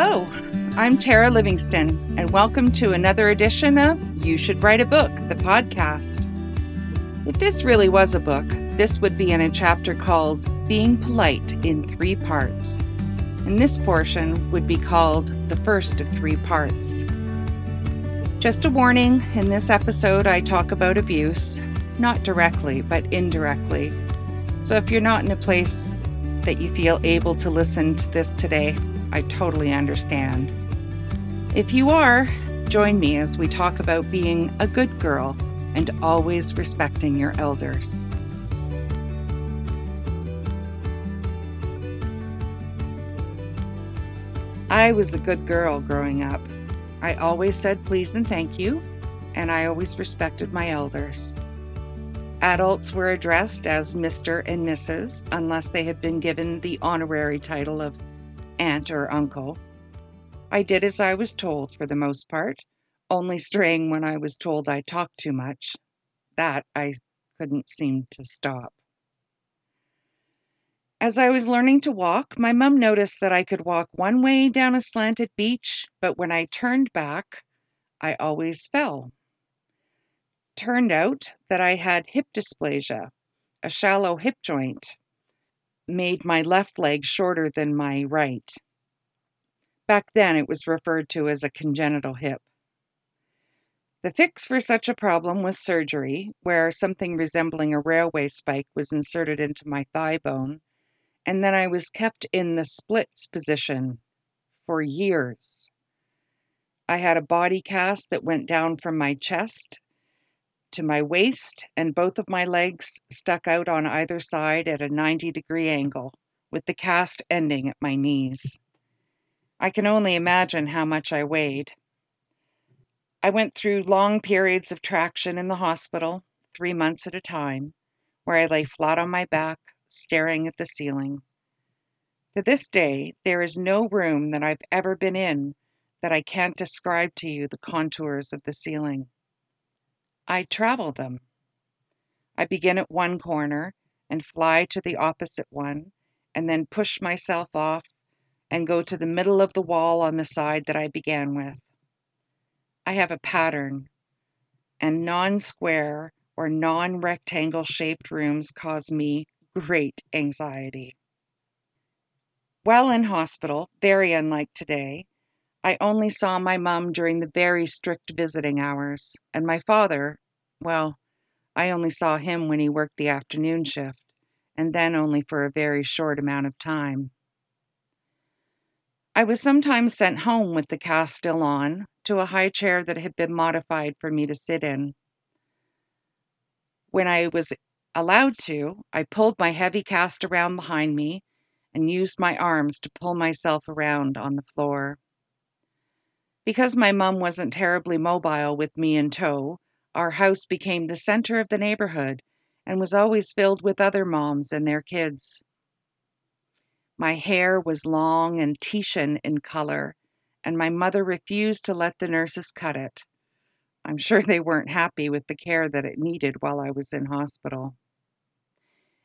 Hello, I'm Tara Livingston, and welcome to another edition of You Should Write a Book, the podcast. If this really was a book, this would be in a chapter called Being Polite in Three Parts. And this portion would be called the first of three parts. Just a warning in this episode, I talk about abuse, not directly, but indirectly. So if you're not in a place that you feel able to listen to this today, I totally understand. If you are, join me as we talk about being a good girl and always respecting your elders. I was a good girl growing up. I always said please and thank you, and I always respected my elders. Adults were addressed as Mr. and Mrs. unless they had been given the honorary title of aunt or uncle. I did as I was told for the most part, only straying when I was told I talked too much. That I couldn't seem to stop. As I was learning to walk, my mum noticed that I could walk one way down a slanted beach, but when I turned back, I always fell. Turned out that I had hip dysplasia, a shallow hip joint, made my left leg shorter than my right. Back then, it was referred to as a congenital hip. The fix for such a problem was surgery, where something resembling a railway spike was inserted into my thigh bone, and then I was kept in the splits position for years. I had a body cast that went down from my chest to my waist, and both of my legs stuck out on either side at a 90 degree angle, with the cast ending at my knees. I can only imagine how much I weighed. I went through long periods of traction in the hospital, three months at a time, where I lay flat on my back, staring at the ceiling. To this day, there is no room that I've ever been in that I can't describe to you the contours of the ceiling. I travel them. I begin at one corner and fly to the opposite one, and then push myself off and go to the middle of the wall on the side that I began with. I have a pattern, and non square or non rectangle shaped rooms cause me great anxiety. While in hospital, very unlike today, I only saw my mum during the very strict visiting hours, and my father, well, I only saw him when he worked the afternoon shift, and then only for a very short amount of time. I was sometimes sent home with the cast still on to a high chair that had been modified for me to sit in. When I was allowed to, I pulled my heavy cast around behind me and used my arms to pull myself around on the floor. Because my mom wasn't terribly mobile with me in tow, our house became the center of the neighborhood and was always filled with other moms and their kids. My hair was long and Titian in color, and my mother refused to let the nurses cut it. I'm sure they weren't happy with the care that it needed while I was in hospital.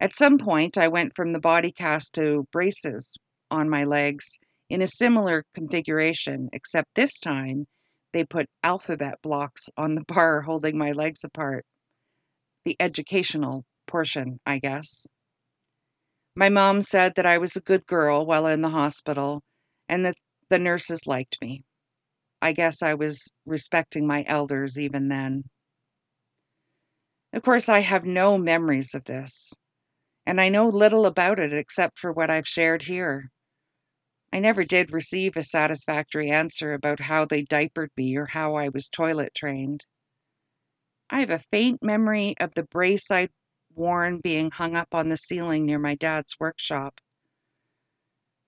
At some point, I went from the body cast to braces on my legs in a similar configuration, except this time they put alphabet blocks on the bar holding my legs apart. The educational portion, I guess. My mom said that I was a good girl while in the hospital and that the nurses liked me. I guess I was respecting my elders even then. Of course, I have no memories of this, and I know little about it except for what I've shared here. I never did receive a satisfactory answer about how they diapered me or how I was toilet trained. I have a faint memory of the brace I'd worn being hung up on the ceiling near my dad's workshop.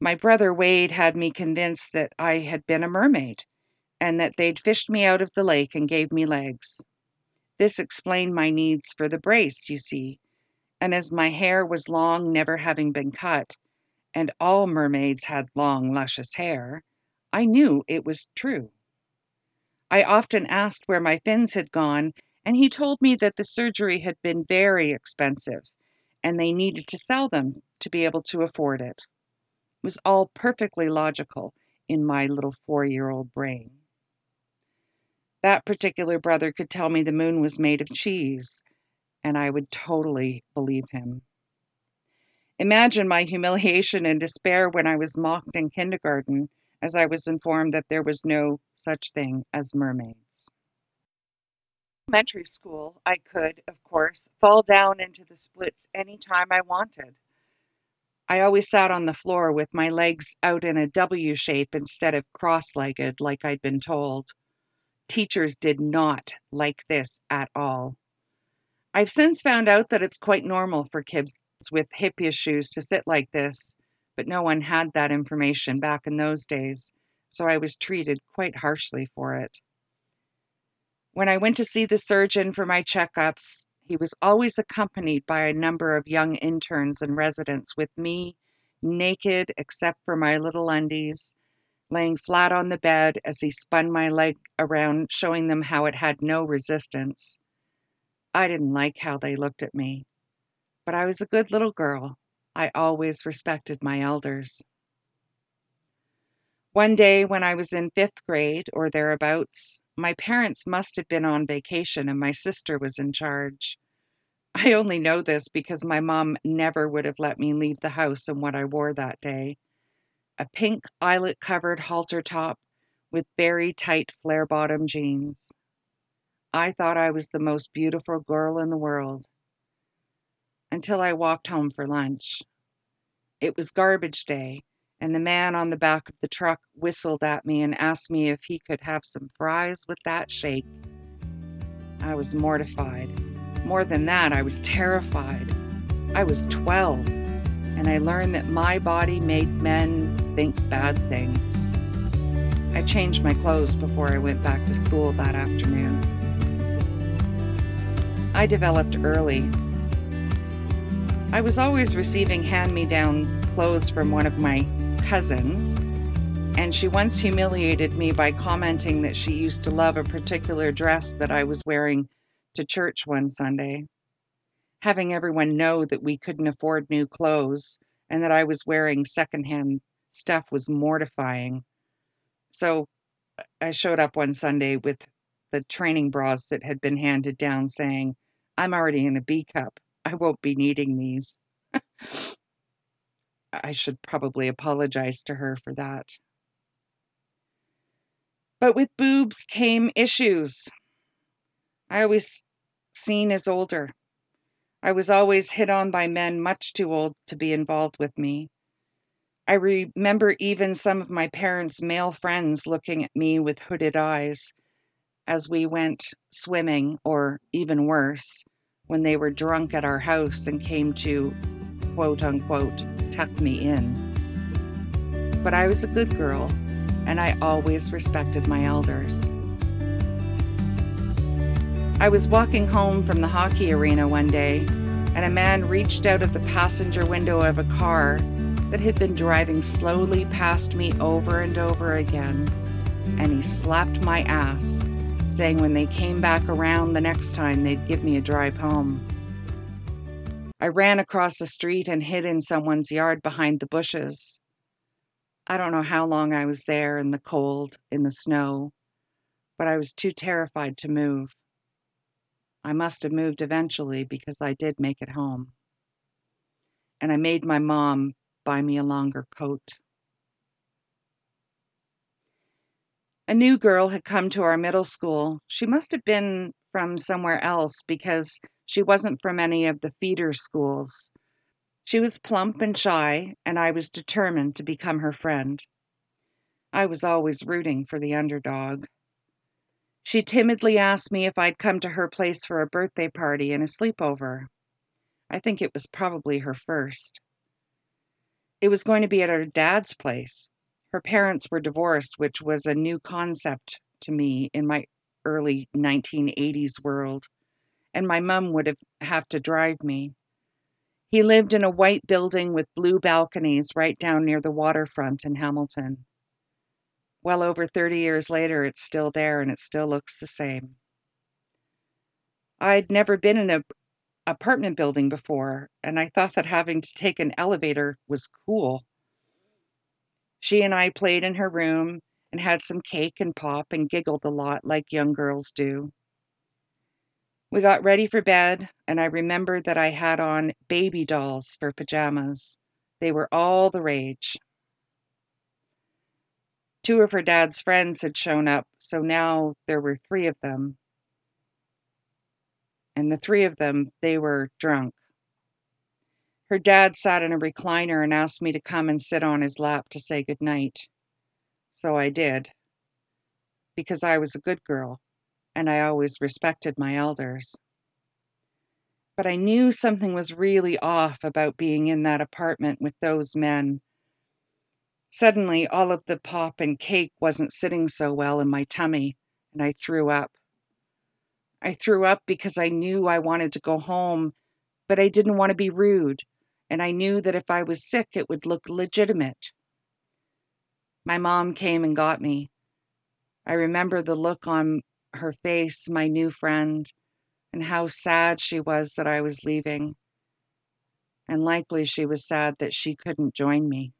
My brother Wade had me convinced that I had been a mermaid and that they'd fished me out of the lake and gave me legs. This explained my needs for the brace, you see, and as my hair was long, never having been cut, and all mermaids had long, luscious hair, I knew it was true. I often asked where my fins had gone, and he told me that the surgery had been very expensive and they needed to sell them to be able to afford it. It was all perfectly logical, in my little four year old brain. That particular brother could tell me the moon was made of cheese, and I would totally believe him. Imagine my humiliation and despair when I was mocked in kindergarten as I was informed that there was no such thing as mermaids. Elementary school, I could, of course, fall down into the splits any time I wanted. I always sat on the floor with my legs out in a W shape instead of cross legged like I'd been told. Teachers did not like this at all. I've since found out that it's quite normal for kids with hip issues to sit like this, but no one had that information back in those days, so I was treated quite harshly for it. When I went to see the surgeon for my checkups, he was always accompanied by a number of young interns and residents, with me naked except for my little undies, laying flat on the bed as he spun my leg around, showing them how it had no resistance. I didn't like how they looked at me, but I was a good little girl. I always respected my elders. One day when I was in fifth grade or thereabouts, my parents must have been on vacation and my sister was in charge. I only know this because my mom never would have let me leave the house in what I wore that day a pink eyelet covered halter top with very tight flare bottom jeans. I thought I was the most beautiful girl in the world until I walked home for lunch. It was garbage day, and the man on the back of the truck whistled at me and asked me if he could have some fries with that shake. I was mortified. More than that, I was terrified. I was 12, and I learned that my body made men think bad things. I changed my clothes before I went back to school that afternoon. I developed early. I was always receiving hand me down clothes from one of my cousins, and she once humiliated me by commenting that she used to love a particular dress that I was wearing to church one Sunday. Having everyone know that we couldn't afford new clothes and that I was wearing secondhand stuff was mortifying. So I showed up one Sunday with the training bras that had been handed down saying, I'm already in a B cup. I won't be needing these. I should probably apologize to her for that. But with boobs came issues. I always seen as older. I was always hit on by men much too old to be involved with me. I remember even some of my parents' male friends looking at me with hooded eyes as we went swimming, or even worse, when they were drunk at our house and came to quote unquote tuck me in. But I was a good girl, and I always respected my elders. I was walking home from the hockey arena one day, and a man reached out of the passenger window of a car that had been driving slowly past me over and over again, and he slapped my ass, saying when they came back around the next time they'd give me a drive home. I ran across the street and hid in someone's yard behind the bushes. I don't know how long I was there in the cold, in the snow, but I was too terrified to move. I must have moved eventually because I did make it home. And I made my mom buy me a longer coat. A new girl had come to our middle school. She must have been from somewhere else because she wasn't from any of the feeder schools. She was plump and shy, and I was determined to become her friend. I was always rooting for the underdog. She timidly asked me if I'd come to her place for a birthday party and a sleepover. I think it was probably her first. It was going to be at her dad's place. Her parents were divorced, which was a new concept to me in my early 1980s world, and my mum would have, have to drive me. He lived in a white building with blue balconies right down near the waterfront in Hamilton well over 30 years later, it's still there and it still looks the same. I'd never been in an apartment building before, and I thought that having to take an elevator was cool. She and I played in her room and had some cake and pop and giggled a lot like young girls do. We got ready for bed, and I remember that I had on baby dolls for pajamas. They were all the rage. Two of her dad's friends had shown up, so now there were three of them. And the three of them, they were drunk. Her dad sat in a recliner and asked me to come and sit on his lap to say goodnight. So I did, because I was a good girl and I always respected my elders. But I knew something was really off about being in that apartment with those men Suddenly, all of the pop and cake wasn't sitting so well in my tummy, and I threw up. I threw up because I knew I wanted to go home, but I didn't want to be rude, and I knew that if I was sick, it would look legitimate. My mom came and got me. I remember the look on her face, my new friend, and how sad she was that I was leaving. And likely she was sad that she couldn't join me.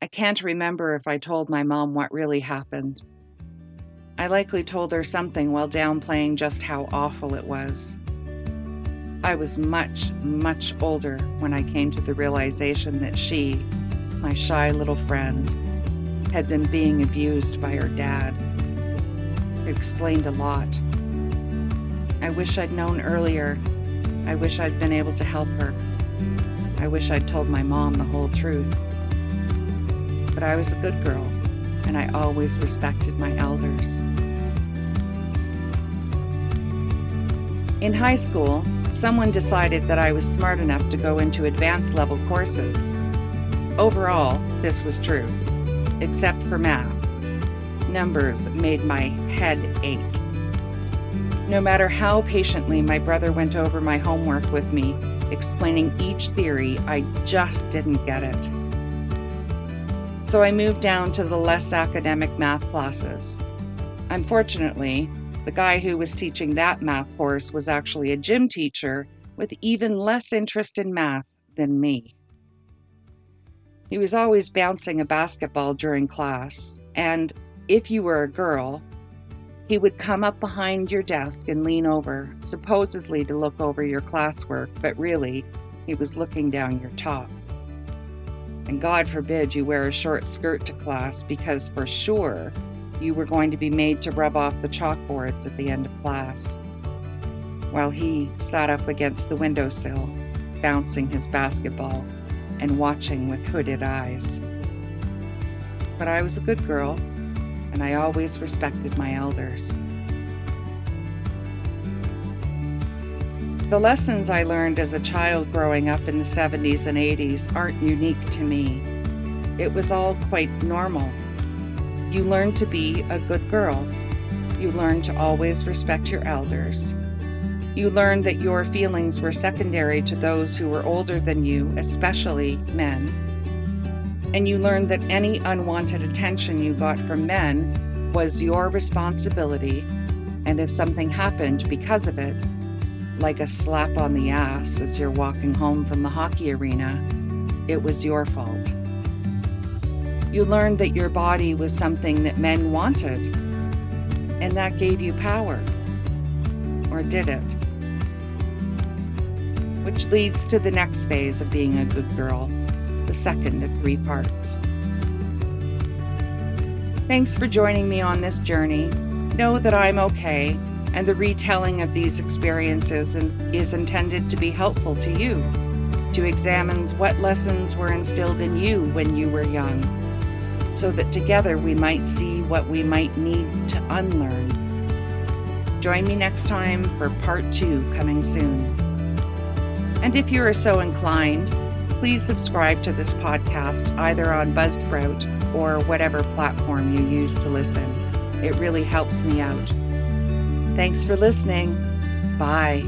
I can't remember if I told my mom what really happened. I likely told her something while downplaying just how awful it was. I was much, much older when I came to the realization that she, my shy little friend, had been being abused by her dad. It explained a lot. I wish I'd known earlier. I wish I'd been able to help her. I wish I'd told my mom the whole truth but I was a good girl, and I always respected my elders. In high school, someone decided that I was smart enough to go into advanced level courses. Overall, this was true, except for math. Numbers made my head ache. No matter how patiently my brother went over my homework with me, explaining each theory, I just didn't get it so I moved down to the less academic math classes. Unfortunately, the guy who was teaching that math course was actually a gym teacher with even less interest in math than me. He was always bouncing a basketball during class, and if you were a girl, he would come up behind your desk and lean over, supposedly to look over your classwork, but really, he was looking down your top. And God forbid you wear a short skirt to class because for sure you were going to be made to rub off the chalkboards at the end of class. While he sat up against the windowsill, bouncing his basketball and watching with hooded eyes. But I was a good girl, and I always respected my elders. The lessons I learned as a child growing up in the 70s and 80s aren't unique to me. It was all quite normal. You learn to be a good girl. You learn to always respect your elders. You learn that your feelings were secondary to those who were older than you, especially men. And you learn that any unwanted attention you got from men was your responsibility, and if something happened because of it, like a slap on the ass as you're walking home from the hockey arena, it was your fault. You learned that your body was something that men wanted, and that gave you power. Or did it? Which leads to the next phase of being a good girl, the second of three parts. Thanks for joining me on this journey. Know that I'm okay and the retelling of these experiences is intended to be helpful to you, to examine what lessons were instilled in you when you were young, so that together we might see what we might need to unlearn. Join me next time for part two coming soon. And if you are so inclined, please subscribe to this podcast either on Buzzsprout or whatever platform you use to listen. It really helps me out. Thanks for listening. Bye.